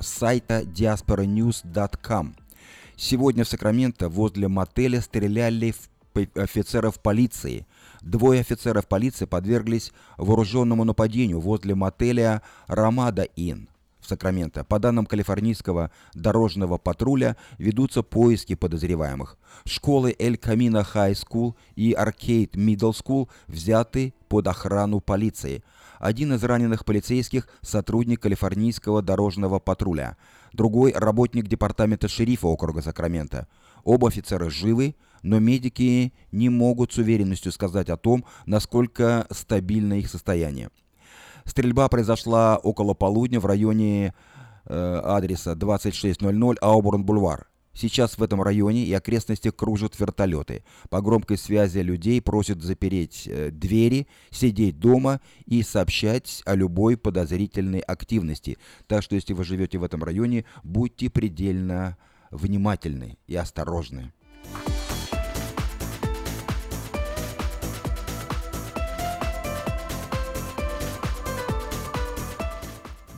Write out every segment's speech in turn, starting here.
сайта diasporanews.com. Сегодня в Сакраменто возле мотеля стреляли в офицеров полиции. Двое офицеров полиции подверглись вооруженному нападению возле мотеля «Ramada Inn» в Сакраменто. По данным калифорнийского дорожного патруля ведутся поиски подозреваемых. Школы El Camino High School и Arcade Middle School взяты под охрану полиции. Один из раненых полицейских – сотрудник калифорнийского дорожного патруля. Другой – работник департамента шерифа округа Сакраменто. Оба офицера живы, но медики не могут с уверенностью сказать о том, насколько стабильно их состояние. Стрельба произошла около полудня в районе э, адреса 2600 Ауборн-Бульвар. Сейчас в этом районе и окрестностях кружат вертолеты. По громкой связи людей просят запереть э, двери, сидеть дома и сообщать о любой подозрительной активности. Так что если вы живете в этом районе, будьте предельно внимательны и осторожны.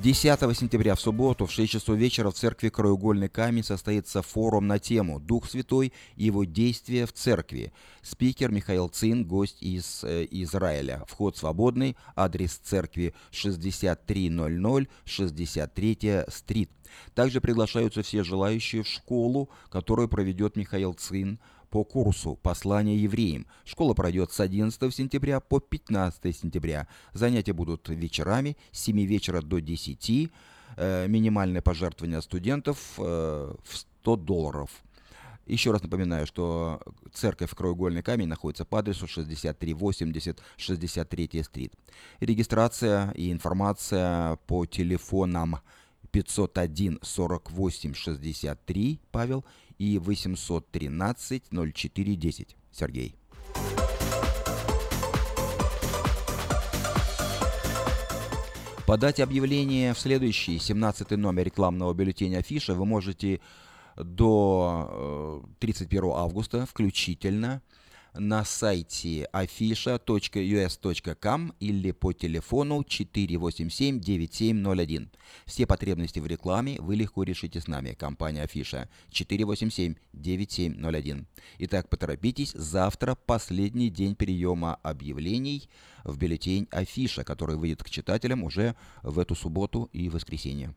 10 сентября в субботу в 6 часов вечера в церкви Краеугольный камень состоится форум на тему «Дух Святой и его действия в церкви». Спикер Михаил Цин, гость из э, Израиля. Вход свободный, адрес церкви 6300 63 стрит. Также приглашаются все желающие в школу, которую проведет Михаил Цин – по курсу «Послание евреям». Школа пройдет с 11 сентября по 15 сентября. Занятия будут вечерами с 7 вечера до 10. Э, минимальное пожертвование студентов э, в 100 долларов. Еще раз напоминаю, что церковь Краеугольный камень находится по адресу 6380 63 стрит. Регистрация и информация по телефонам 501 48 63 Павел и 813 0410. Сергей. Подать объявление в следующий 17 номер рекламного бюллетеня Афиша вы можете до 31 э, августа включительно на сайте afisha.us.com или по телефону 487-9701. Все потребности в рекламе вы легко решите с нами, компания Афиша 487-9701. Итак, поторопитесь, завтра последний день приема объявлений в бюллетень Афиша, который выйдет к читателям уже в эту субботу и воскресенье.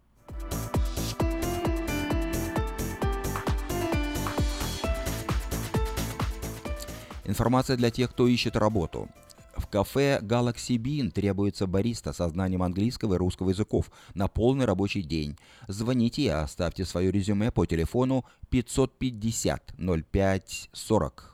Информация для тех, кто ищет работу. В кафе Galaxy Bean требуется бариста со знанием английского и русского языков на полный рабочий день. Звоните и оставьте свое резюме по телефону 550 05 40.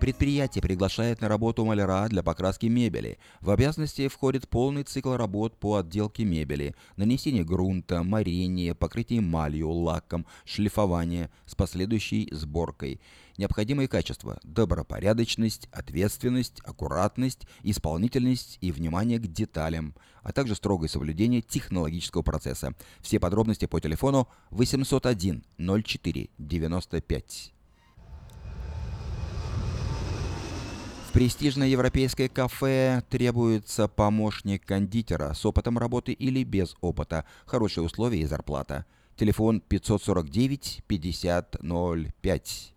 Предприятие приглашает на работу маляра для покраски мебели. В обязанности входит полный цикл работ по отделке мебели, нанесение грунта, морение, покрытие эмалью, лаком, шлифование с последующей сборкой. Необходимые качества – добропорядочность, ответственность, аккуратность, исполнительность и внимание к деталям, а также строгое соблюдение технологического процесса. Все подробности по телефону 801 04 95. В престижное европейское кафе требуется помощник кондитера с опытом работы или без опыта, хорошие условия и зарплата. Телефон 549 5005.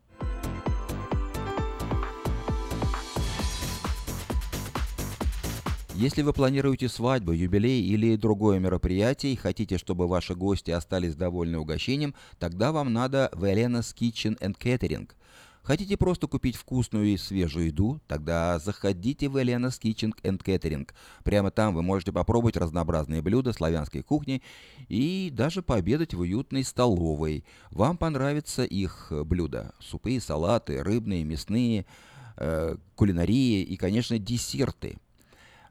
Если вы планируете свадьбу, юбилей или другое мероприятие и хотите, чтобы ваши гости остались довольны угощением, тогда вам надо в Elena's Kitchen and Catering – Хотите просто купить вкусную и свежую еду? Тогда заходите в Elena's Kitchen and Catering. Прямо там вы можете попробовать разнообразные блюда славянской кухни и даже пообедать в уютной столовой. Вам понравятся их блюда. Супы, салаты, рыбные, мясные, э, кулинарии и, конечно, десерты.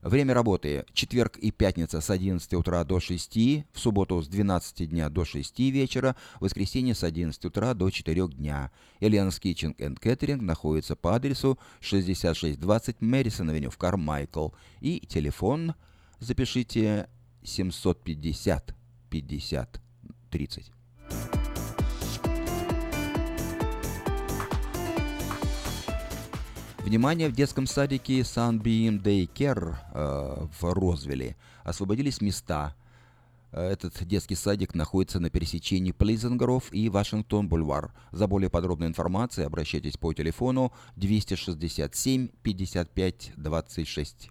Время работы – четверг и пятница с 11 утра до 6, в субботу с 12 дня до 6 вечера, воскресенье с 11 утра до 4 дня. Элианс Kitchen and Catering находится по адресу 6620 Мэрисон Авеню в Кармайкл. И телефон запишите 750 50 30. Внимание, в детском садике Sunbeam Daycare э, в Розвилле освободились места. Этот детский садик находится на пересечении Плизенгров и Вашингтон-Бульвар. За более подробной информацией обращайтесь по телефону 267 55 26.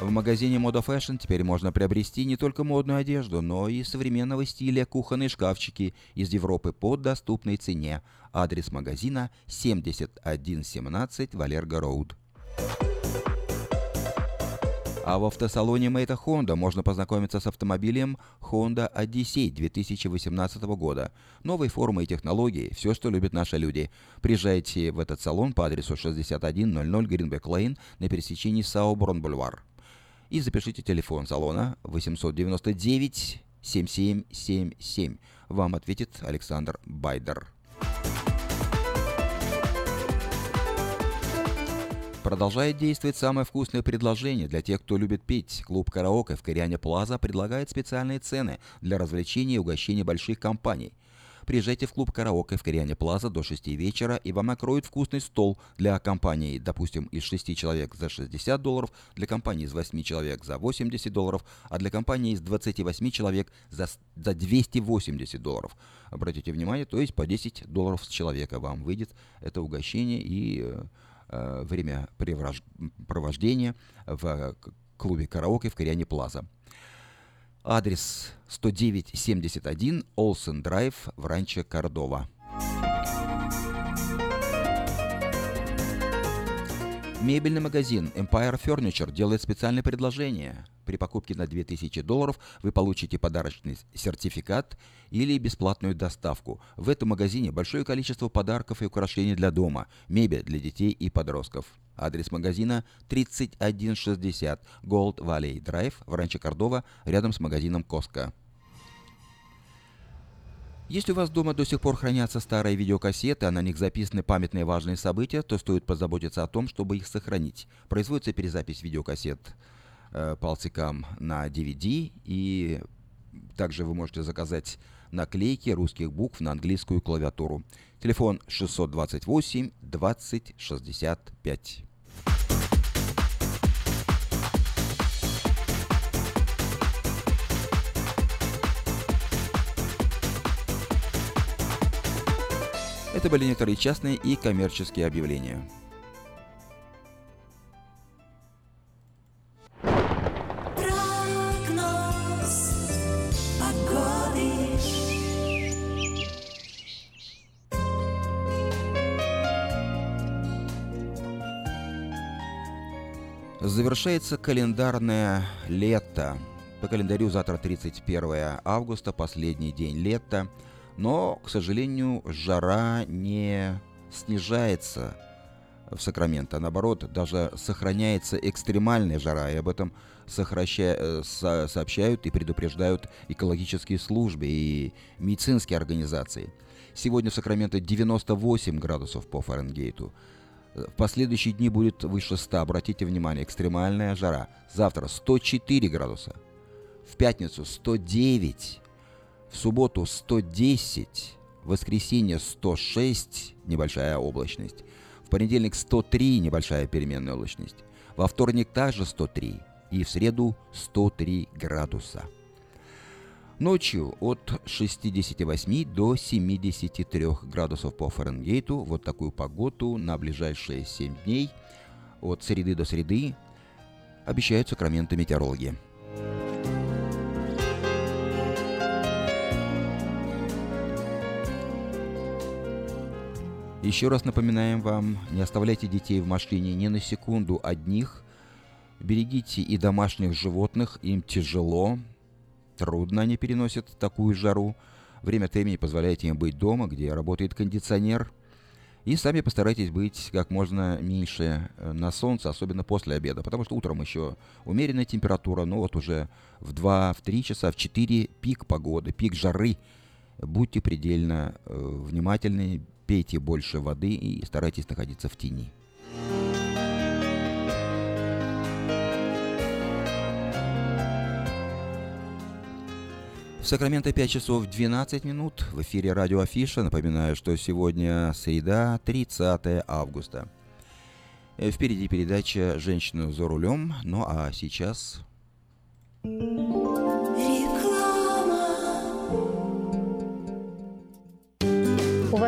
В магазине Moda Fashion теперь можно приобрести не только модную одежду, но и современного стиля кухонные шкафчики из Европы по доступной цене. Адрес магазина 7117 Валерго Роуд. А в автосалоне Мэйта Honda можно познакомиться с автомобилем Honda Odyssey 2018 года. Новой формы и технологии, все, что любят наши люди. Приезжайте в этот салон по адресу 6100 Гринбек Лейн на пересечении Сауборн-Бульвар и запишите телефон салона 899 7777. Вам ответит Александр Байдер. Продолжает действовать самое вкусное предложение для тех, кто любит петь. Клуб «Караоке» в Кориане Плаза предлагает специальные цены для развлечения и угощения больших компаний – Приезжайте в клуб «Караоке» в Кориане Плаза до 6 вечера, и вам накроют вкусный стол для компании, допустим, из 6 человек за 60 долларов, для компании из 8 человек за 80 долларов, а для компании из 28 человек за, за 280 долларов. Обратите внимание, то есть по 10 долларов с человека вам выйдет это угощение и э, э время провождения в клубе «Караоке» в Кориане Плаза. Адрес 10971 Олсен Драйв в Ранчо Кордова. Мебельный магазин Empire Furniture делает специальное предложение. При покупке на 2000 долларов вы получите подарочный сертификат или бесплатную доставку. В этом магазине большое количество подарков и украшений для дома, мебель для детей и подростков. Адрес магазина 3160 Gold Valley Drive в Ранчо Кордова, рядом с магазином Коска. Если у вас дома до сих пор хранятся старые видеокассеты, а на них записаны памятные важные события, то стоит позаботиться о том, чтобы их сохранить. Производится перезапись видеокассет э, палтикам на DVD, и также вы можете заказать наклейки русских букв на английскую клавиатуру. Телефон 628 20 65. Это были некоторые частные и коммерческие объявления. Завершается календарное лето. По календарю завтра 31 августа, последний день лета – но, к сожалению, жара не снижается в Сакраменто, наоборот, даже сохраняется экстремальная жара, и об этом сокраща... Э, со... сообщают и предупреждают экологические службы и медицинские организации. Сегодня в Сакраменто 98 градусов по Фаренгейту. В последующие дни будет выше 100. Обратите внимание, экстремальная жара. Завтра 104 градуса. В пятницу 109 в субботу 110, в воскресенье 106, небольшая облачность. В понедельник 103, небольшая переменная облачность. Во вторник также 103 и в среду 103 градуса. Ночью от 68 до 73 градусов по Фаренгейту. Вот такую погоду на ближайшие 7 дней от среды до среды обещают Сакраменто метеорологи. Еще раз напоминаем вам, не оставляйте детей в машине ни на секунду одних. Берегите и домашних животных, им тяжело, трудно они переносят такую жару. Время от времени позволяйте им быть дома, где работает кондиционер. И сами постарайтесь быть как можно меньше э, на солнце, особенно после обеда, потому что утром еще умеренная температура, но вот уже в 2, в 3 часа, в 4 пик погоды, пик жары. Будьте предельно э, внимательны, пейте больше воды и старайтесь находиться в тени. Сакраменто 5 часов 12 минут. В эфире радио Афиша. Напоминаю, что сегодня среда, 30 августа. Э, впереди передача «Женщина за рулем». Ну а сейчас...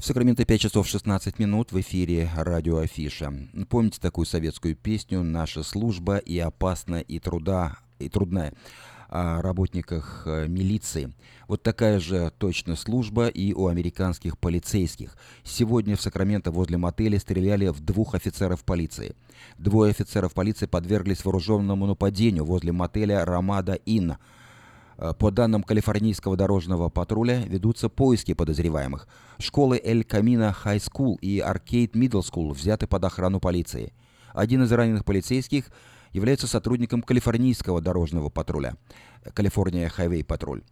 В Сакраменто 5 часов 16 минут в эфире радио Афиша. Помните такую советскую песню «Наша служба и опасна, и труда, и трудная» о работниках э, милиции. Вот такая же точно служба и у американских полицейских. Сегодня в Сакраменто возле мотеля стреляли в двух офицеров полиции. Двое офицеров полиции подверглись вооруженному нападению возле мотеля «Рамада Инн». Э, по данным Калифорнийского дорожного патруля, ведутся поиски подозреваемых. Школы El Camino High School и Arcade Middle School взяты под охрану полиции. Один из раненых полицейских является сотрудником Калифорнийского дорожного патруля, California Highway Patrol.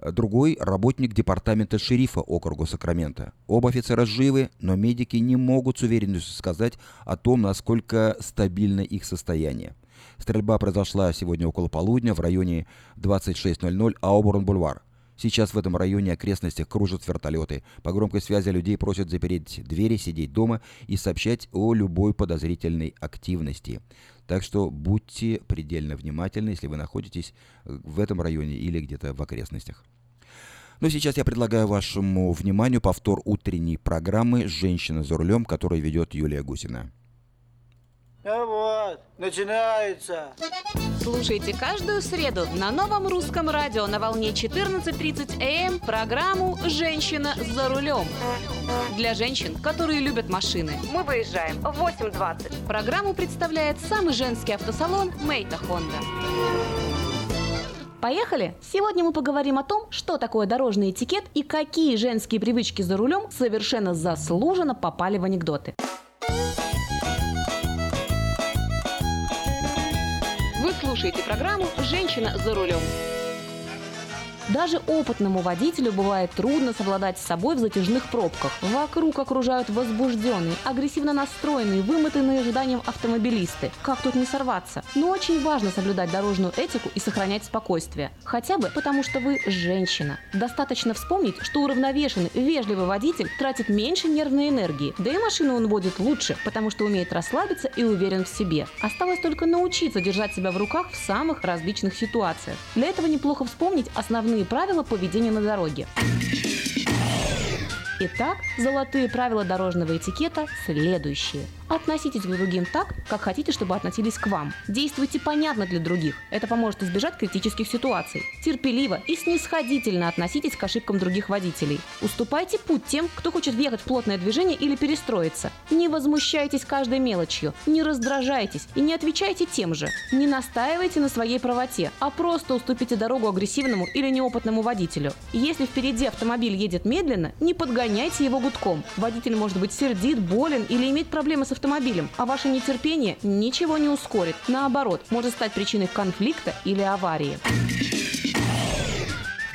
Другой – работник департамента шерифа округа Сакрамента. Оба офицера живы, но медики не могут с уверенностью сказать о том, насколько стабильно их состояние. Стрельба произошла сегодня около полудня в районе 2600 Auburn Boulevard. Сейчас в этом районе окрестностях кружат вертолеты. По громкой связи людей просят запереть двери, сидеть дома и сообщать о любой подозрительной активности. Так что будьте предельно внимательны, если вы находитесь в этом районе или где-то в окрестностях. Но сейчас я предлагаю вашему вниманию повтор утренней программы «Женщина за рулем», которую ведет Юлия Гусина. Ну вот, начинается. Слушайте каждую среду на новом русском радио на волне 14.30 АМ программу «Женщина за рулем». Для женщин, которые любят машины. Мы выезжаем в 8.20. Программу представляет самый женский автосалон «Мейта Хонда». Поехали! Сегодня мы поговорим о том, что такое дорожный этикет и какие женские привычки за рулем совершенно заслуженно попали в анекдоты. Слушаете программу «Женщина за рулем». Даже опытному водителю бывает трудно совладать с собой в затяжных пробках. Вокруг окружают возбужденные, агрессивно настроенные, вымотанные ожиданием автомобилисты. Как тут не сорваться? Но очень важно соблюдать дорожную этику и сохранять спокойствие. Хотя бы потому, что вы женщина. Достаточно вспомнить, что уравновешенный, вежливый водитель тратит меньше нервной энергии. Да и машину он водит лучше, потому что умеет расслабиться и уверен в себе. Осталось только научиться держать себя в руках в самых различных ситуациях. Для этого неплохо вспомнить основные основные правила поведения на дороге. Итак, золотые правила дорожного этикета следующие – Относитесь к другим так, как хотите, чтобы относились к вам. Действуйте понятно для других. Это поможет избежать критических ситуаций. Терпеливо и снисходительно относитесь к ошибкам других водителей. Уступайте путь тем, кто хочет въехать в плотное движение или перестроиться. Не возмущайтесь каждой мелочью, не раздражайтесь и не отвечайте тем же. Не настаивайте на своей правоте, а просто уступите дорогу агрессивному или неопытному водителю. Если впереди автомобиль едет медленно, не подгоняйте его гудком. Водитель может быть сердит, болен или иметь проблемы с автомобилем, а ваше нетерпение ничего не ускорит. Наоборот, может стать причиной конфликта или аварии.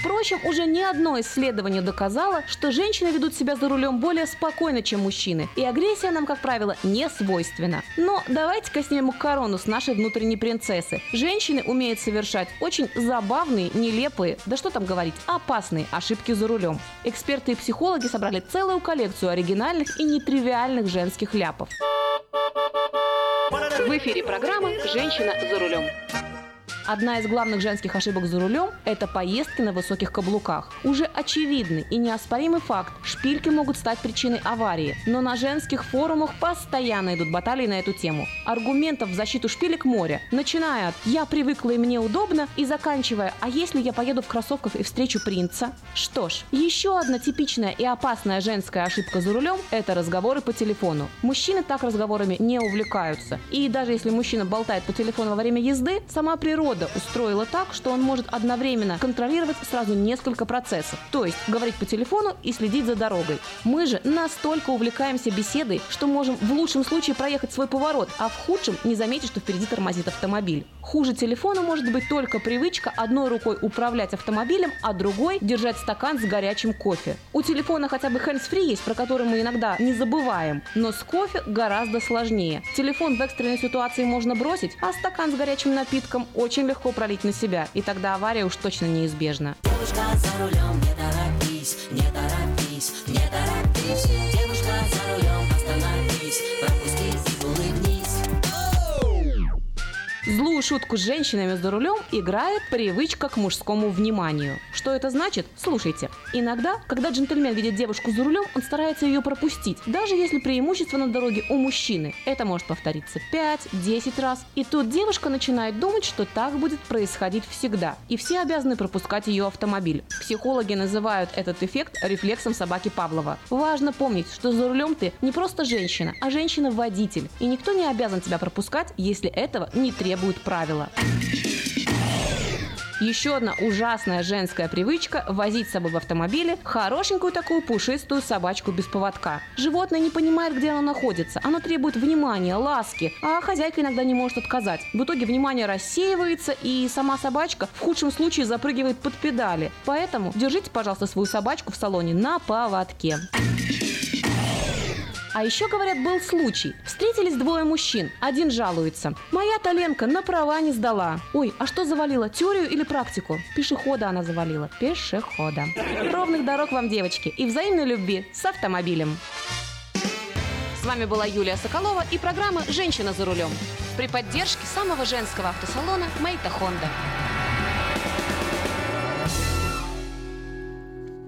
Впрочем, уже ни одно исследование доказало, что женщины ведут себя за рулем более спокойно, чем мужчины, и агрессия нам, как правило, не свойственна. Но давайте-ка снимем корону с нашей внутренней принцессы. Женщины умеют совершать очень забавные, нелепые, да что там говорить, опасные ошибки за рулем. Эксперты и психологи собрали целую коллекцию оригинальных и нетривиальных женских ляпов. В эфире программа «Женщина за рулем». Одна из главных женских ошибок за рулем – это поездки на высоких каблуках. Уже очевидный и неоспоримый факт – шпильки могут стать причиной аварии, но на женских форумах постоянно идут баталии на эту тему. Аргументов в защиту шпилек море, начиная от «я привыкла и мне удобно» и заканчивая «а если я поеду в кроссовках и встречу принца?» Что ж, еще одна типичная и опасная женская ошибка за рулем – это разговоры по телефону. Мужчины так разговорами не увлекаются. И даже если мужчина болтает по телефону во время езды, сама природа природа устроила так, что он может одновременно контролировать сразу несколько процессов. То есть говорить по телефону и следить за дорогой. Мы же настолько увлекаемся беседой, что можем в лучшем случае проехать свой поворот, а в худшем не заметить, что впереди тормозит автомобиль. Хуже телефона может быть только привычка одной рукой управлять автомобилем, а другой держать стакан с горячим кофе. У телефона хотя бы hands-free есть, про который мы иногда не забываем, но с кофе гораздо сложнее. Телефон в экстренной ситуации можно бросить, а стакан с горячим напитком очень легко пролить на себя, и тогда авария уж точно неизбежна. Девушка за рулем, не торопись, не торопись, не торопись. Злую шутку с женщинами за рулем играет привычка к мужскому вниманию. Что это значит? Слушайте. Иногда, когда джентльмен видит девушку за рулем, он старается ее пропустить, даже если преимущество на дороге у мужчины. Это может повториться 5-10 раз. И тут девушка начинает думать, что так будет происходить всегда. И все обязаны пропускать ее автомобиль. Психологи называют этот эффект рефлексом собаки Павлова. Важно помнить, что за рулем ты не просто женщина, а женщина-водитель. И никто не обязан тебя пропускать, если этого не требует требуют правила. Еще одна ужасная женская привычка – возить с собой в автомобиле хорошенькую такую пушистую собачку без поводка. Животное не понимает, где оно находится. Оно требует внимания, ласки, а хозяйка иногда не может отказать. В итоге внимание рассеивается, и сама собачка в худшем случае запрыгивает под педали. Поэтому держите, пожалуйста, свою собачку в салоне на поводке. А еще, говорят, был случай. Встретились двое мужчин. Один жалуется. Моя Толенка на права не сдала. Ой, а что завалила, теорию или практику? Пешехода она завалила. Пешехода. Ровных дорог вам, девочки, и взаимной любви с автомобилем. С вами была Юлия Соколова и программа «Женщина за рулем» при поддержке самого женского автосалона «Мейта Хонда».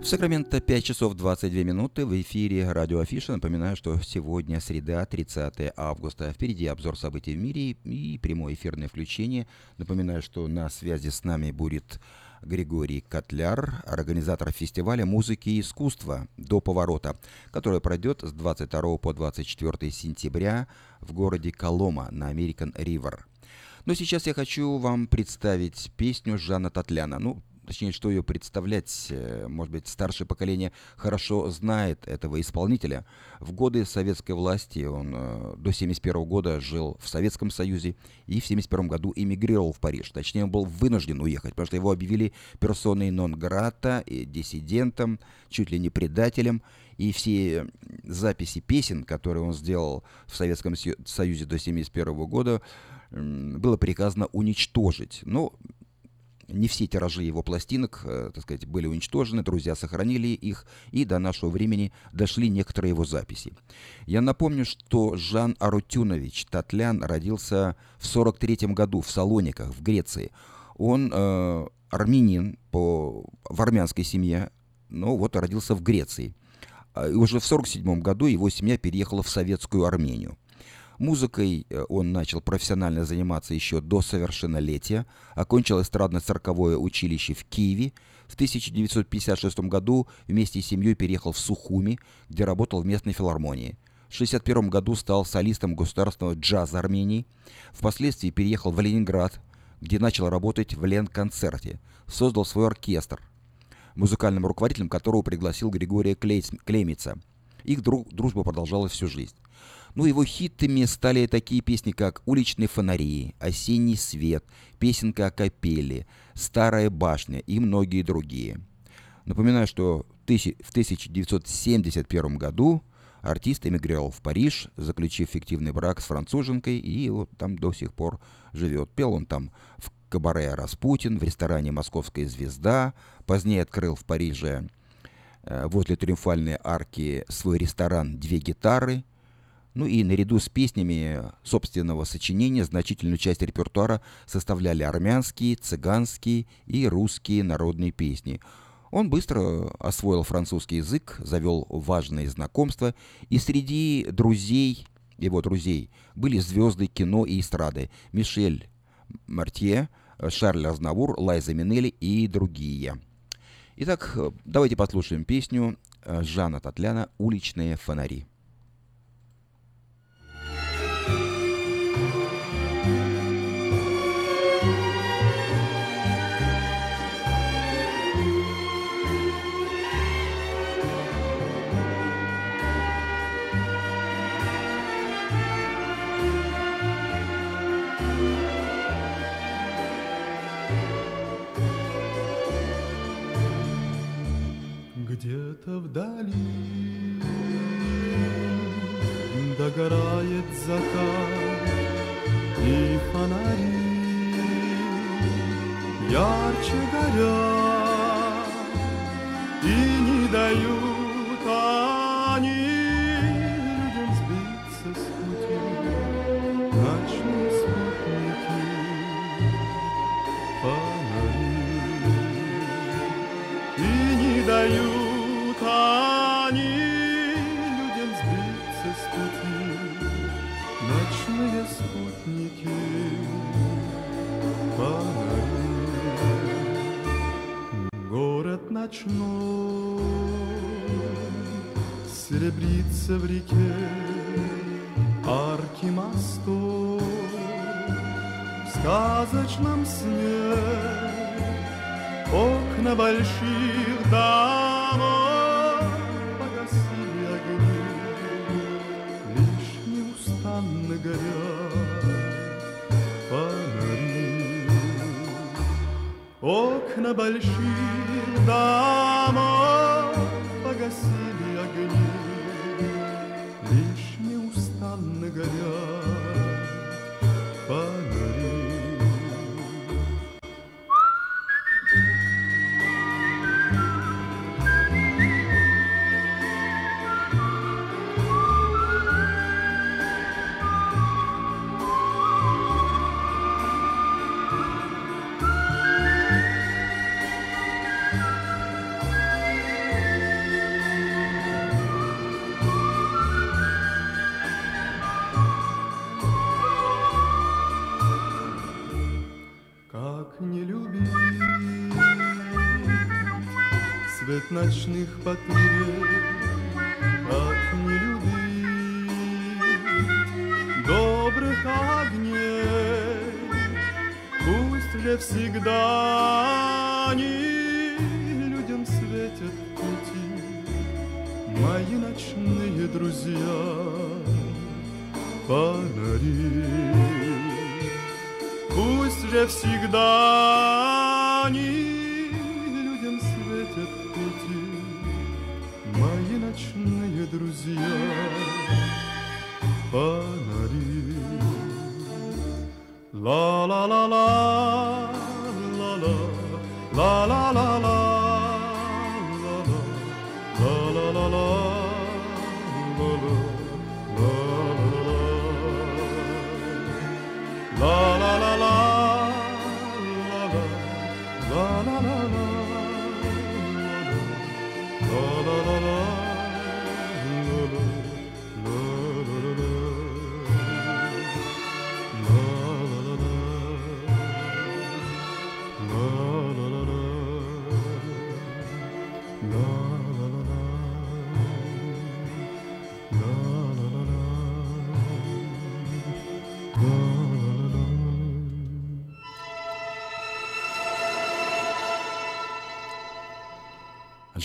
Сакраменто 5 часов 22 минуты в эфире радио Афиша. Напоминаю, что сегодня среда, 30 августа. Впереди обзор событий в мире и прямое эфирное включение. Напоминаю, что на связи с нами будет Григорий Котляр, организатор фестиваля музыки и искусства «До поворота», который пройдет с 22 по 24 сентября в городе Колома на American River. Но сейчас я хочу вам представить песню Жанна Татляна. Ну, точнее, что ее представлять, э, может быть, старшее поколение хорошо знает этого исполнителя. В годы советской власти он э, до 1971 года жил в Советском Союзе и в 1971 году эмигрировал в Париж. Точнее, он был вынужден уехать, потому что его объявили персоной нон-грата, диссидентом, чуть ли не предателем. И все записи песен, которые он сделал в Советском Союзе до 1971 года, было приказано уничтожить. Но не все тиражи его пластинок, э, так сказать, были уничтожены, друзья сохранили их, и до нашего времени дошли некоторые его записи. Я напомню, что Жан Арутюнович Татлян родился в 43 году в Салониках, в Греции. Он э, армянин по, в армянской семье, но вот родился в Греции. А, и уже в 47 году его семья переехала в советскую Армению. Музыкой э, он начал профессионально заниматься еще до совершеннолетия, окончил эстрадно-цирковое училище в Киеве. В 1956 году вместе с семьей переехал в Сухуми, где работал в местной филармонии. В 1961 году стал солистом государственного джаза Армении. Впоследствии переехал в Ленинград, где начал работать в Лен-концерте. Создал свой оркестр, музыкальным руководителем которого пригласил Григория Клеймица. Их друг, дружба продолжалась всю жизнь. Ну, его хитами стали такие песни, как «Уличные фонари», «Осенний свет», «Песенка о капеле», «Старая башня» и многие другие. Напоминаю, что в 1971 году артист эмигрировал в Париж, заключив фиктивный брак с француженкой, и вот там до сих пор живет. Пел он там в кабаре «Распутин», в ресторане «Московская звезда», позднее открыл в Париже э, возле Триумфальной арки свой ресторан «Две гитары», ну и наряду с песнями собственного сочинения значительную часть репертуара составляли армянские, цыганские и русские народные песни. Он быстро освоил французский язык, завел важные знакомства, и среди друзей, его друзей, были звезды кино и эстрады Мишель Мартье, Шарль Азнавур, Лайза Минелли и другие. Итак, давайте послушаем песню Жана Татляна «Уличные фонари». Где-то вдали. Догорает закат и фонари. Ярче горят и не дают они Людям сбиться с пути. Ночные ночных потери от нелюбви добрых огней. Пусть для всегда они людям светят пути, мои ночные друзья, фонари. Пусть же всегда они друзья, фонари. Ла-ла-ла-ла, ла-ла, ла-ла-ла-ла, ла-ла-ла-ла,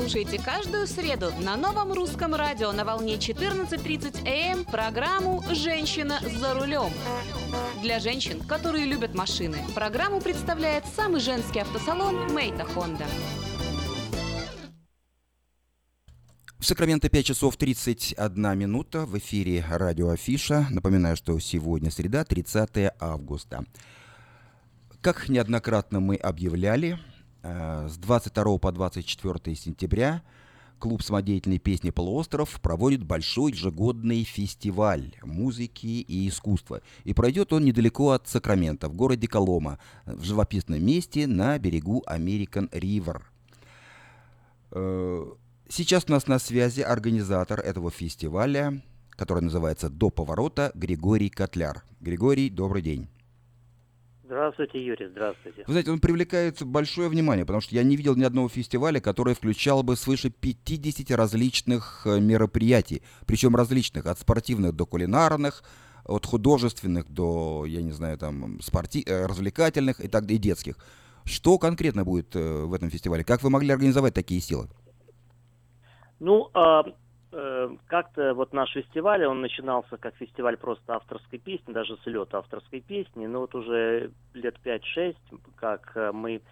Слушайте каждую среду на новом русском радио на волне 14.30 АМ программу «Женщина за рулем». Для женщин, которые любят машины, программу представляет самый женский автосалон «Мейта Хонда». В Сакраменто 5 часов 31 минута. В эфире радио Афиша. Напоминаю, что сегодня среда, 30 августа. Как неоднократно мы объявляли, с 22 по 24 сентября клуб самодеятельной песни «Полуостров» проводит большой ежегодный фестиваль музыки и искусства. И пройдет он недалеко от Сакрамента, в городе Колома, в живописном месте на берегу American River. Э, сейчас у нас на связи организатор этого фестиваля, который называется «До поворота» Григорий Котляр. Григорий, добрый день. Здравствуйте, Юрий, здравствуйте. Вы знаете, он привлекает большое внимание, потому что я не видел ни одного фестиваля, который включал бы свыше 50 различных э, мероприятий, причем различных, от спортивных до кулинарных, от художественных до, я не знаю, там, спорти... Э, развлекательных и так и детских. Что конкретно будет э, в этом фестивале? Как вы могли организовать такие силы? Ну, а, как-то вот наш фестиваль, он начинался как фестиваль просто авторской песни, даже с лета авторской песни, но вот уже лет 5-6, как э, мы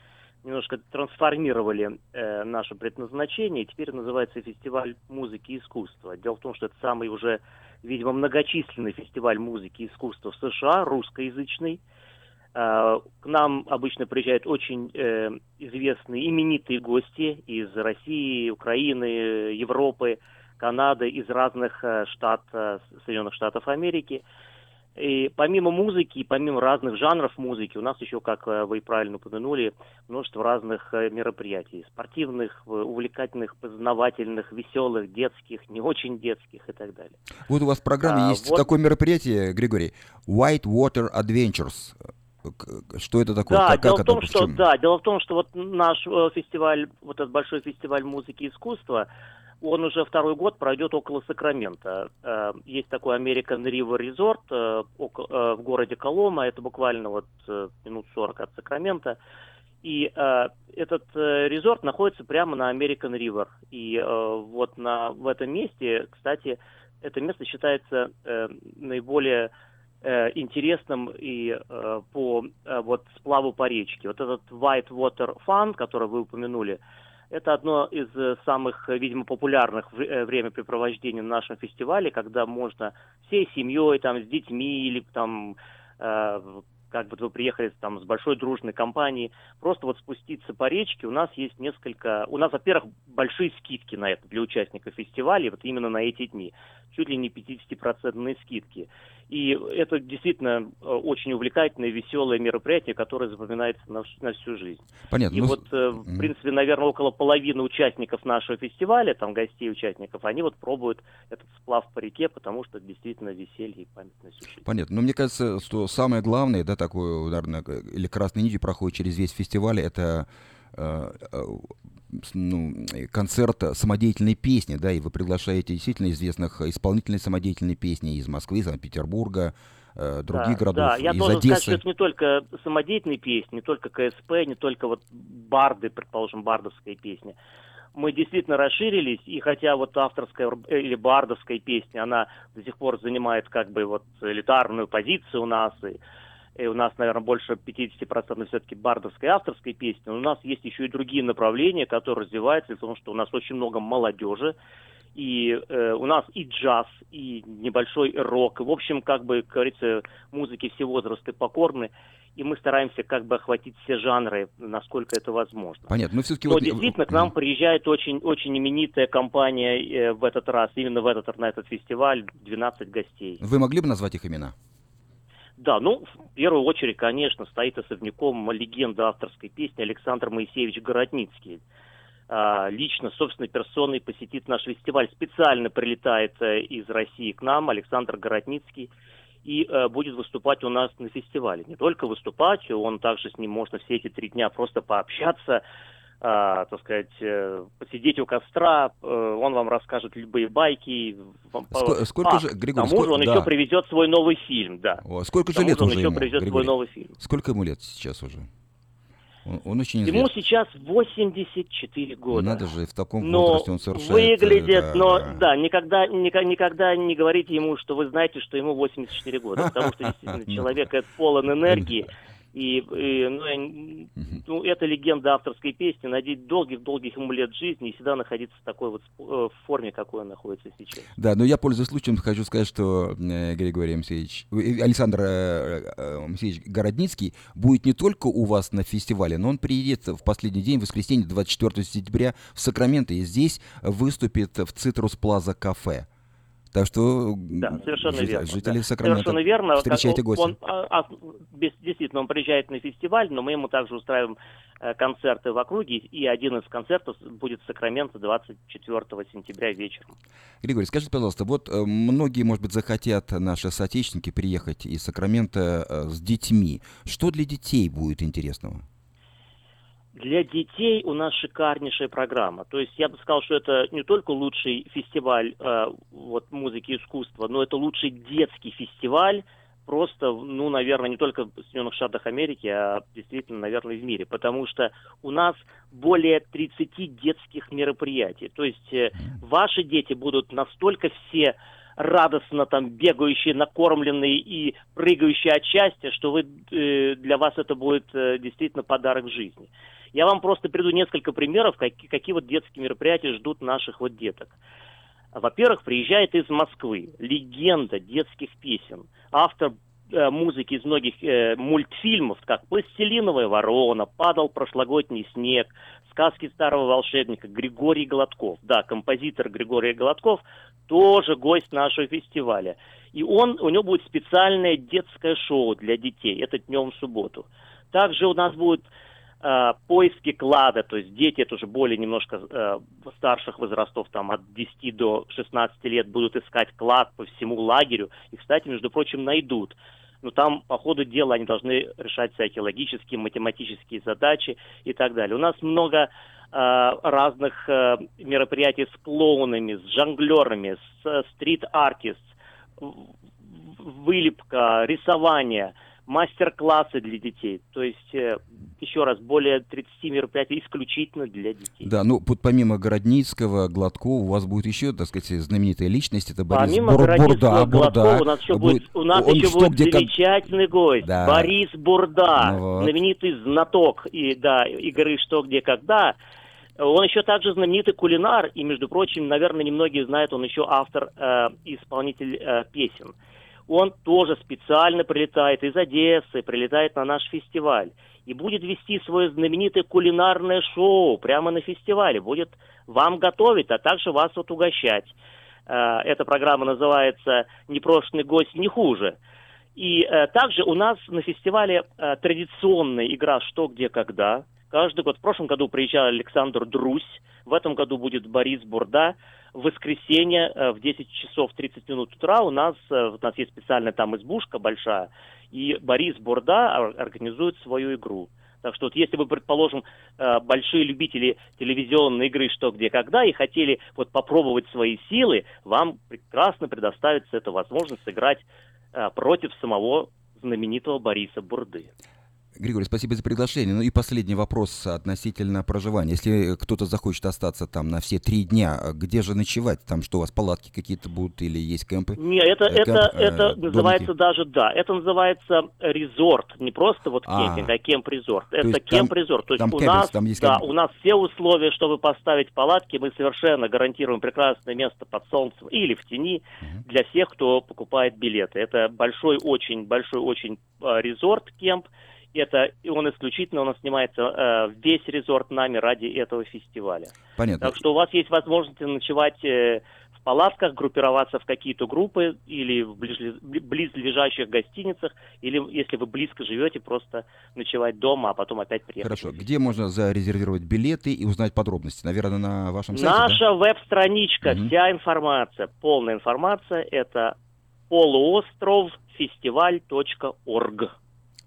немножко трансформировали э, наше предназначение, теперь называется фестиваль музыки и искусства. Дело в том, что это самый уже, видимо, многочисленный фестиваль музыки и искусства в США, русскоязычный. Э, к нам обычно приезжают очень э, известные, именитые гости из России, Украины, Европы, Канады, из разных э, штат, э, Соединенных Штатов Америки – и помимо музыки, помимо разных жанров музыки, у нас еще, как э, вы правильно упомянули, множество разных мероприятий. Спортивных, увлекательных, познавательных, веселых, детских, не очень детских и так далее. Вот у вас в программе а, есть вот... такое мероприятие, Григорий, White Water Adventures. Что это такое? Да, как, дело как в том, что да, дело в том, что вот наш фестиваль, вот этот большой фестиваль музыки и искусства, он уже второй год пройдет около Сакрамента. Э, есть такой American River Resort э, э, в городе Колома, это буквально вот минут 40 от Сакрамента. И э, этот э, резорт находится прямо на American River. И э, вот на, в этом месте, кстати, это место считается э, наиболее э, интересным и э, по э, вот сплаву по речке. Вот этот White Water Fun, который вы упомянули, это одно из э, самых, э, видимо, популярных э, времяпрепровождений на нашем фестивале, когда можно всей семьей, там, с детьми или там э, как бы вы приехали там с большой дружной компанией, просто вот спуститься по речке, у нас есть несколько, у нас, во-первых, большие скидки на это для участников фестиваля, вот именно на эти дни, чуть ли не 50% скидки. И это действительно э, очень увлекательное, веселое мероприятие, которое запоминается на, на всю жизнь. Понятно. И ну... вот, э, в принципе, наверное, около половины участников нашего фестиваля, там гостей участников, они вот пробуют этот сплав по реке, потому что действительно веселье и памятность жизни. Понятно. Но мне кажется, что самое главное, да, такое, наверное, или красной нитью проходит через весь фестиваль, это э, ну, концерт самодеятельной песни, да, и вы приглашаете действительно известных исполнителей самодеятельной песни из Москвы, Санкт-Петербурга, э, других да, городов, да. Я из должен Одессы. сказать, что это не только самодеятельные песни, не только КСП, не только вот барды, предположим, бардовская песня. Мы действительно расширились, и хотя вот авторская или бардовская песня, она до сих пор занимает как бы вот элитарную позицию у нас, и и у нас, наверное, больше 50% все-таки бардовской авторской песни, но у нас есть еще и другие направления, которые развиваются, потому что у нас очень много молодежи, и э, у нас и джаз, и небольшой рок, в общем, как бы, как говорится, музыки все возрасты покорны, и мы стараемся как бы охватить все жанры, насколько это возможно. Понятно, но все-таки... Но вот... действительно, к нам приезжает очень, очень именитая компания э, в этот раз, именно в этот, на этот фестиваль, 12 гостей. Вы могли бы назвать их имена? Да, ну, в первую очередь, конечно, стоит особняком легенда авторской песни Александр Моисеевич Городницкий. А, лично, собственной персоной посетит наш фестиваль. Специально прилетает э, из России к нам Александр Городницкий и э, будет выступать у нас на фестивале. Не только выступать, он также с ним можно все эти три дня просто пообщаться, а, так сказать, э, посидеть у костра, э, он вам расскажет любые байки. Сколько, сколько а, же, Григорий, к тому сколько, же он да. еще привезет свой новый фильм, да. О, сколько же лет уже он ему, привезет Григорий? свой новый фильм. Сколько ему лет сейчас уже? Он, он очень. Ему сейчас 84 года. Надо же, в таком но возрасте он совершает... выглядит, да, но да, да никогда, никогда, никогда не говорите ему, что вы знаете, что ему 84 года, потому что действительно человек полон энергии. И, и ну, ну, это легенда авторской песни, надеюсь, долгих-долгих ему лет жизни и всегда находиться в такой вот э, форме, какой он находится сейчас. Да, но я, пользуясь случаем, хочу сказать, что э, Григорий Алексеевич, э, Александр э, э, Алексеевич Городницкий будет не только у вас на фестивале, но он приедет в последний день, в воскресенье, 24 сентября, в Сакраменто, и здесь выступит в Цитрус Плаза кафе. Так что да, совершенно жители, верно. Жители да. Сакрамента, совершенно верно. встречайте гостя. Он, а, а, действительно, он приезжает на фестиваль, но мы ему также устраиваем э, концерты в округе, и один из концертов будет в Сакраменто 24 сентября вечером. Григорий, скажите, пожалуйста, вот э, многие, может быть, захотят наши соотечественники приехать из Сакрамента э, с детьми. Что для детей будет интересного? Для детей у нас шикарнейшая программа. То есть я бы сказал, что это не только лучший фестиваль э, вот, музыки и искусства, но это лучший детский фестиваль просто, ну, наверное, не только в Соединенных Штатах Америки, а действительно, наверное, в мире, потому что у нас более 30 детских мероприятий. То есть э, ваши дети будут настолько все радостно там бегающие, накормленные и прыгающие от счастья, что вы, э, для вас это будет э, действительно подарок жизни. Я вам просто приду несколько примеров, какие, какие вот детские мероприятия ждут наших вот деток. Во-первых, приезжает из Москвы легенда детских песен, автор э, музыки из многих э, мультфильмов, как «Пластилиновая ворона», «Падал прошлогодний снег», «Сказки старого волшебника» Григорий Гладков. Да, композитор Григорий Гладков тоже гость нашего фестиваля. И он, у него будет специальное детское шоу для детей. Это днем в субботу. Также у нас будет э, поиски клада, то есть дети, это уже более немножко э, старших возрастов, там от 10 до 16 лет будут искать клад по всему лагерю. И, кстати, между прочим, найдут. Но там по ходу дела они должны решать всякие логические, математические задачи и так далее. У нас много э, разных э, мероприятий с клоунами, с жонглерами, с стрит-артист, вылепка, рисование – мастер-классы для детей. То есть, э, еще раз, более 30 мероприятий исключительно для детей. Да, ну вот помимо Городницкого, Гладкова, у вас будет еще, так сказать, знаменитая личность, это Борис помимо Бур, Бурда. Бурда. у нас еще будет, у нас он еще что, будет где, замечательный гость, да. Борис Бурда, Ну вот. знаменитый знаток и, да, игры «Что, где, когда». Он еще также знаменитый кулинар, и, между прочим, наверное, немногие знают, он еще автор, э, исполнитель э, песен он тоже специально прилетает из Одессы, прилетает на наш фестиваль и будет вести свое знаменитое кулинарное шоу прямо на фестивале, будет вам готовить, а также вас вот угощать. Э, Эта программа называется «Непрошенный гость не хуже». И э, также у нас на фестивале э, традиционная игра «Что, где, когда». Каждый год. В прошлом году приезжал Александр Друсь, в этом году будет Борис Бурда. В воскресенье э, в 10 часов 30 минут утра у нас, э, у нас есть специальная там избушка большая, и Борис Бурда ор- организует свою игру. Так что вот если вы, предположим, э, большие любители телевизионной игры «Что, где, когда» и хотели вот попробовать свои силы, вам прекрасно предоставится эта возможность сыграть против самого знаменитого Бориса Бурды. Григорий, спасибо за приглашение. Ну и последний вопрос относительно проживания. Если кто-то захочет остаться там на все три дня, где же ночевать? Там что, у вас палатки какие-то будут или есть кемпы? Не, это, Э, это, э, это домики? называется даже, да, это называется резорт, не просто вот А. кемпинг, а кемп-резорт. Это есть там- кемп-резорт. То есть там у кемпинг, нас, там есть да, кемп. у нас все условия, чтобы поставить палатки, мы совершенно гарантируем прекрасное место под солнцем или в тени для всех, кто покупает билеты. Это большой, очень большой, очень э, резорт кемп. Это и он исключительно у нас снимается э, весь резорт нами ради этого фестиваля. Понятно. Так что у вас есть возможность ночевать э, в палатках, группироваться в какие-то группы или в близ- близлежащих гостиницах, или если вы близко живете, просто ночевать дома, а потом опять приехать. Хорошо. Где можно зарезервировать билеты и узнать подробности? Наверное, на вашем сайте, Наша да? веб-страничка, Мгм. вся информация, полная информация, это полуостровфестиваль.орг.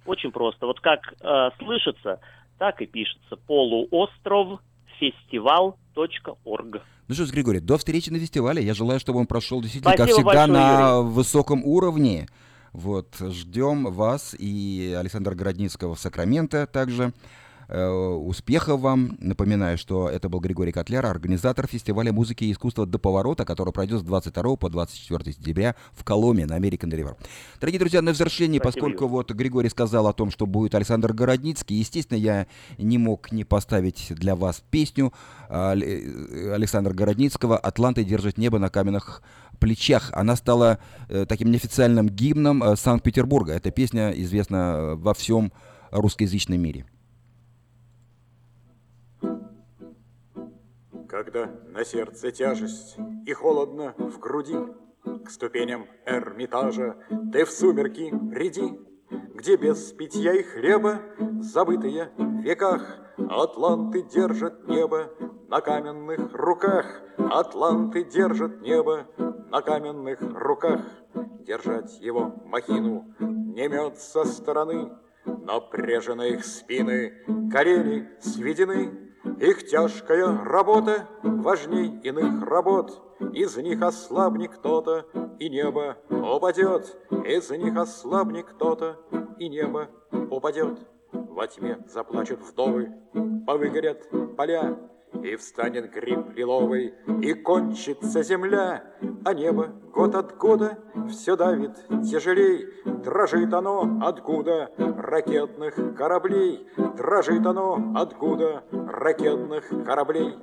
Очень просто. Вот как э, слышится, так и пишется. Полуостровфестиваль.орг. Ну что ж, Григорий, до встречи на фестивале. Я желаю, чтобы он прошел действительно, как Спасибо всегда, большое, на высоком уровне. Вот, ждем вас и Александра Городницкого в Сакраменто также. Э, Успехов вам. Напоминаю, что это был Григорий Котляр, организатор фестиваля музыки и искусства «До поворота», который пройдет с 22 по 24 сентября в Коломе на American River. Дорогие друзья, на завершение, Спасибо, поскольку вот Григорий сказал о том, что будет Александр Городницкий, естественно, я не мог не поставить для вас песню а, э, Александра Городницкого «Атланты держит небо на каменных плечах». Она стала э, таким неофициальным гимном Санкт-Петербурга. Эта песня известна во всем русскоязычном мире. Когда на сердце тяжесть и холодно в груди, К ступеням Эрмитажа ты в сумерки приди, Где без питья и хлеба, забытые в веках, Атланты держат небо на каменных руках, Атланты держат небо на каменных руках. Держать его махину не мед со стороны, Напряжены их спины, колени сведены, Их тяжкая работа важней иных работ. Из них ослабнет кто-то, и небо упадет. Из них ослабнет кто-то, и небо упадет. Во тьме заплачут вдовы, повыгорят поля, и встанет гриб лиловый, и кончится земля, А небо год от года все давит тяжелей. Дрожит оно от гуда ракетных кораблей, Дрожит оно от гуда ракетных кораблей.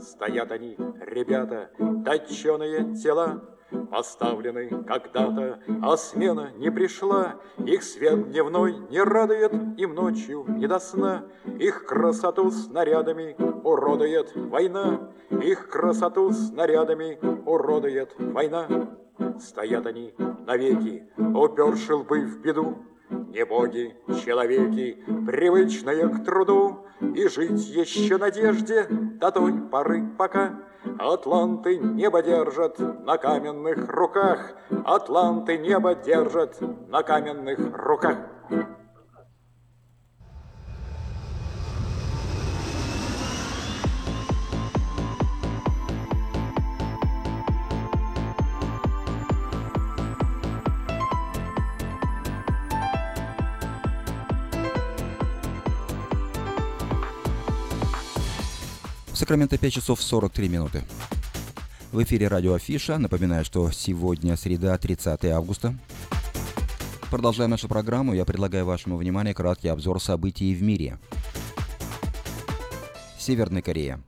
Стоят они, ребята, точеные тела, Поставлены когда-то, а смена не пришла. Их свет дневной не радует им ночью не до сна. Их красоту снарядами уродует война. Их красоту снарядами уродует война. Стоят они навеки, уперши лбы в беду. Не боги, человеки, привычные к труду, И жить еще надежде до той поры, пока Атланты небо держат на каменных руках, Атланты небо держат на каменных руках. Сакраменто 5 часов 43 минуты. В эфире радио Афиша. Напоминаю, что сегодня среда, 30 августа. Продолжая нашу программу, я предлагаю вашему вниманию краткий обзор событий в мире. Северная Корея.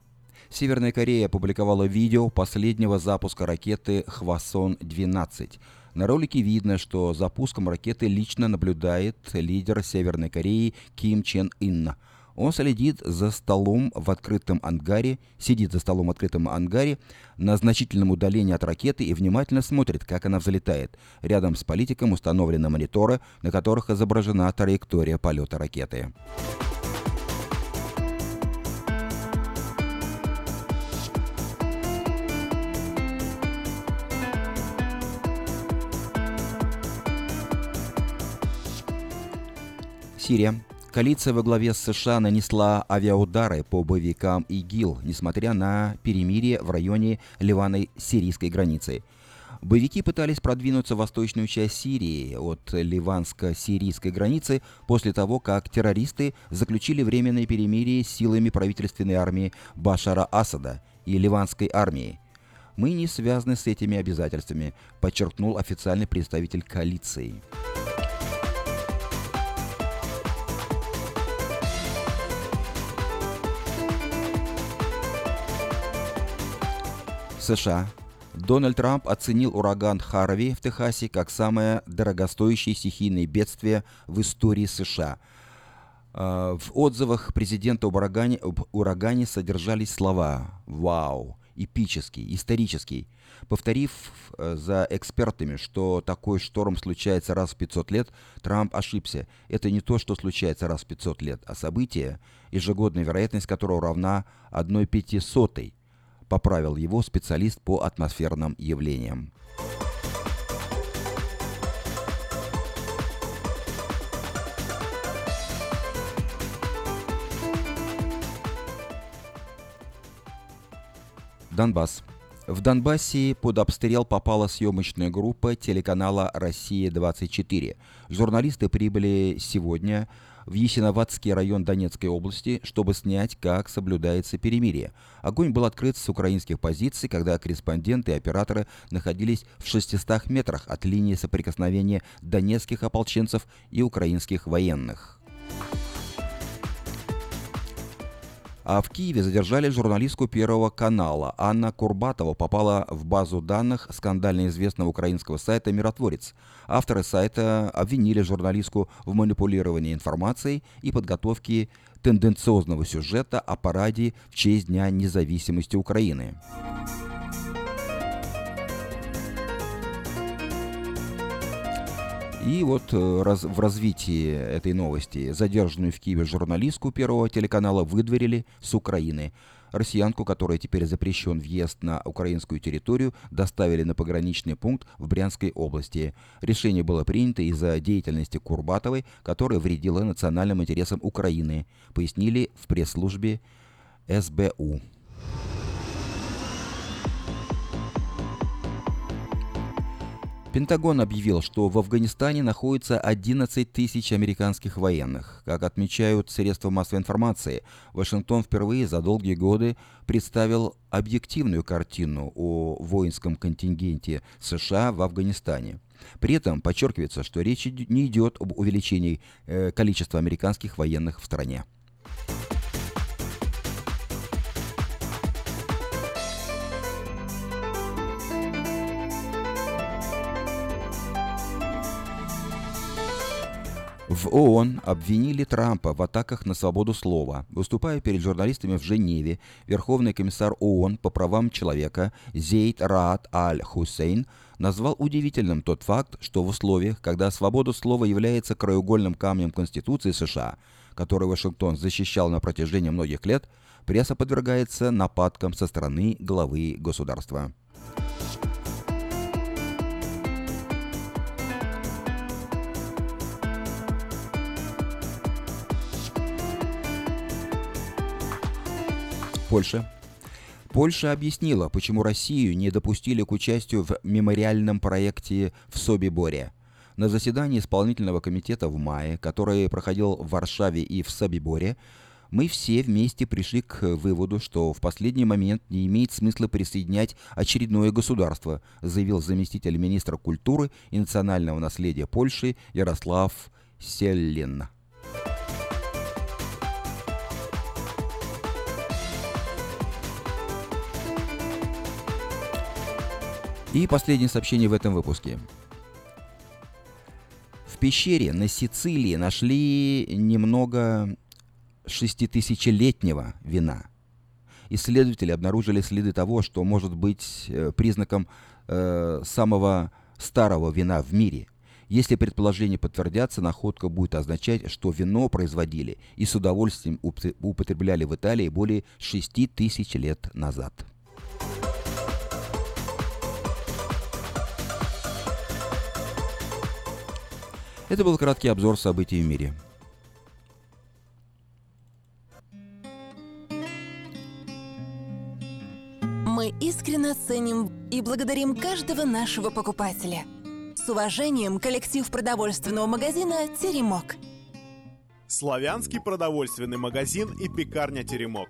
Северная Корея опубликовала видео последнего запуска ракеты «Хвасон-12». На ролике видно, что запуском ракеты лично наблюдает лидер Северной Кореи Ким Чен Ын – он следит за столом в открытом ангаре, сидит за столом в открытом ангаре на значительном удалении от ракеты и внимательно смотрит, как она взлетает. Рядом с политиком установлены мониторы, на которых изображена траектория полета ракеты. Сирия. Коалиция во главе с США нанесла авиаудары по боевикам ИГИЛ, несмотря на перемирие в районе Ливано-сирийской границы. Боевики пытались продвинуться в восточную часть Сирии от ливанско-сирийской границы после того, как террористы заключили временное перемирие с силами правительственной армии Башара Асада и ливанской армии. Мы не связаны с этими обязательствами, подчеркнул официальный представитель коалиции. США. Дональд Трамп оценил ураган Харви в Техасе как самое дорогостоящее стихийное бедствие в истории США. А, в отзывах президента об урагане, об урагане содержались слова «Вау!» эпический, исторический, повторив э, за экспертами, что такой шторм случается раз в 500 лет, Трамп ошибся. Это не то, что случается раз в 500 лет, а событие, ежегодная вероятность которого равна 1 пятисотой – поправил его специалист по атмосферным явлениям. Донбасс. В Донбассе под обстрел попала съемочная группа телеканала «Россия-24». Журналисты прибыли сегодня в Есиноватский район Донецкой области, чтобы снять, как соблюдается перемирие. Огонь был открыт с украинских позиций, когда корреспонденты и операторы находились в 600 метрах от линии соприкосновения донецких ополченцев и украинских военных. А в Киеве задержали журналистку Первого канала. Анна Курбатова попала в базу данных скандально известного украинского сайта «Миротворец». Авторы сайта обвинили журналистку в манипулировании информацией и подготовке тенденциозного сюжета о параде в честь Дня независимости Украины. И вот э, раз, в развитии этой новости задержанную в Киеве журналистку Первого телеканала выдворили с Украины. Россиянку, которой теперь запрещен въезд на украинскую территорию, доставили на пограничный пункт в Брянской области. Решение было принято из-за деятельности Курбатовой, которая вредила национальным интересам Украины, пояснили в пресс-службе СБУ. Пентагон объявил, что в Афганистане находится 11 тысяч американских военных. Как отмечают средства массовой информации, Вашингтон впервые за долгие годы представил объективную картину о воинском контингенте США в Афганистане. При этом подчеркивается, что речь не идет об увеличении э, количества американских военных в стране. В ООН обвинили Трампа в атаках на свободу слова. Выступая перед журналистами в Женеве, Верховный комиссар ООН по правам человека Зейд Раад Аль-Хусейн назвал удивительным тот факт, что в условиях, когда свобода слова является краеугольным камнем Конституции США, которую Вашингтон защищал на протяжении многих лет, пресса подвергается нападкам со стороны главы государства. Польша. Польша объяснила, почему Россию не допустили к участию в мемориальном проекте в Собиборе. На заседании исполнительного комитета в мае, который проходил в Варшаве и в Собиборе, мы все вместе пришли к выводу, что в последний момент не имеет смысла присоединять очередное государство, заявил заместитель министра культуры и национального наследия Польши Ярослав Селлин. И последнее сообщение в этом выпуске. В пещере на Сицилии нашли немного шеститысячелетнего вина. Исследователи обнаружили следы того, что может быть э, признаком э, самого старого вина в мире. Если предположения подтвердятся, находка будет означать, что вино производили и с удовольствием употребляли в Италии более 6 тысяч лет назад. Это был краткий обзор событий в мире. Мы искренне ценим и благодарим каждого нашего покупателя. С уважением, коллектив продовольственного магазина «Теремок». Славянский продовольственный магазин и пекарня «Теремок».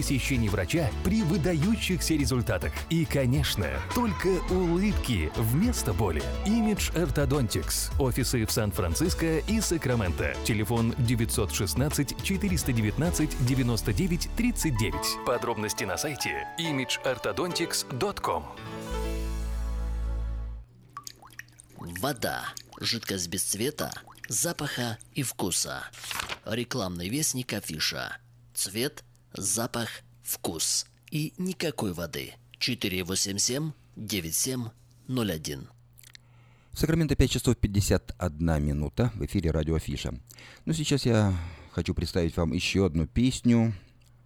посещений врача при выдающихся результатах. И, конечно, только улыбки вместо боли. Image Orthodontics. Офисы в Сан-Франциско и Сакраменто. Телефон 916 419 99 39. Подробности на сайте imageorthodontics.com. Вода. Жидкость без цвета, запаха и вкуса. Рекламный вестник афиша. Цвет – запах, вкус и никакой воды. 487-9701. В Сакраменто 5 часов 51 минута. В эфире радио Афиша. Ну, сейчас я хочу представить вам еще одну песню,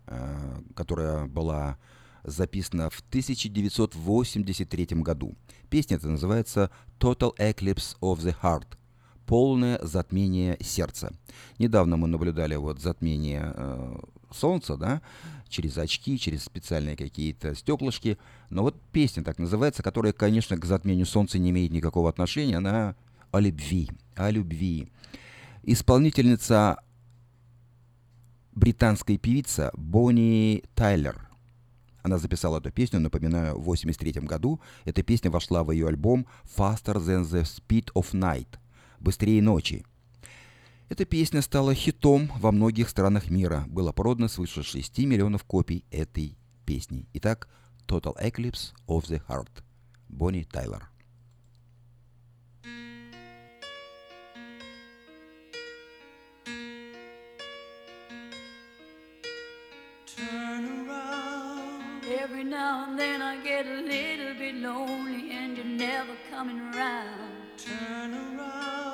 э, которая была записана в 1983 году. Песня эта называется «Total Eclipse of the Heart» – «Полное затмение сердца». Недавно мы наблюдали вот затмение э, солнца, да, через очки, через специальные какие-то стеклышки. Но вот песня так называется, которая, конечно, к затмению солнца не имеет никакого отношения, она о любви, о любви. Исполнительница британская певица Бонни Тайлер. Она записала эту песню, напоминаю, в 1983 году. Эта песня вошла в ее альбом «Faster Than the Speed of Night» – «Быстрее ночи». Эта песня стала хитом во многих странах мира. Было продано свыше 6 миллионов копий этой песни. Итак, Total Eclipse of the Heart. Бонни Тайлер. Every now and then I get a little bit lonely and you're never coming around. Turn around.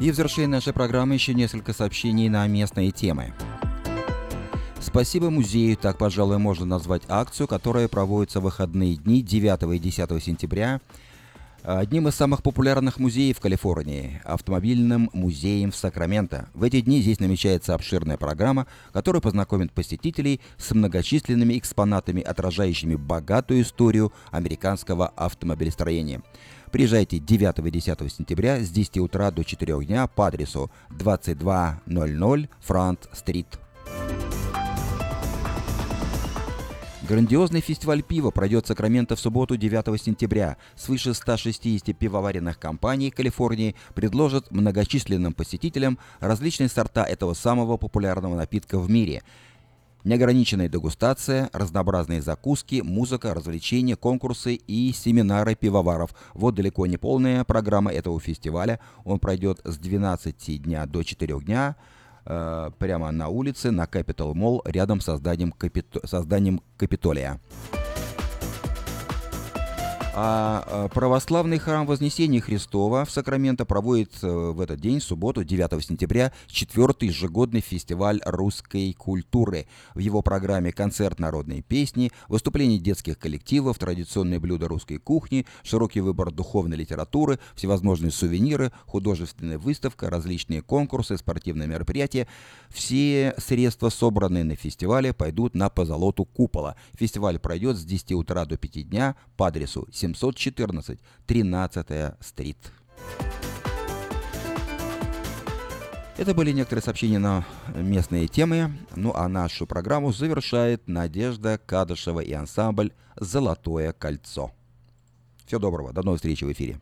И в завершении нашей программы еще несколько сообщений на местные темы. Спасибо музею, так, пожалуй, можно назвать акцию, которая проводится в выходные дни 9 и 10 сентября. Одним из самых популярных музеев в Калифорнии – автомобильным музеем в Сакраменто. В эти дни здесь намечается обширная программа, которая познакомит посетителей с многочисленными экспонатами, отражающими богатую историю американского автомобилестроения. Приезжайте 9 и 10 сентября с 10 утра до 4 дня по адресу 2200 Франт-стрит. Грандиозный фестиваль пива пройдет в Сакраменто в субботу 9 сентября. Свыше 160 пивоваренных компаний Калифорнии предложат многочисленным посетителям различные сорта этого самого популярного напитка в мире. Неограниченная дегустация, разнообразные закуски, музыка, развлечения, конкурсы и семинары пивоваров. Вот далеко не полная программа этого фестиваля. Он пройдет с 12 дня до 4 дня э, прямо на улице на Capitol Mall рядом с созданием, капито- созданием Капитолия. А православный храм Вознесения Христова в Сакраменто проводит э, в этот день, субботу, 9 сентября, четвертый ежегодный фестиваль русской культуры. В его программе концерт народной песни, выступления детских коллективов, традиционные блюда русской кухни, широкий выбор духовной литературы, всевозможные сувениры, художественная выставка, различные конкурсы, спортивные мероприятия. Все средства, собранные на фестивале, пойдут на позолоту купола. Фестиваль пройдет с 10 утра до 5 дня по адресу 714 13 стрит. Это были некоторые сообщения на местные темы. Ну а нашу программу завершает Надежда Кадышева и ансамбль «Золотое кольцо». Всего доброго, до новых встреч в эфире.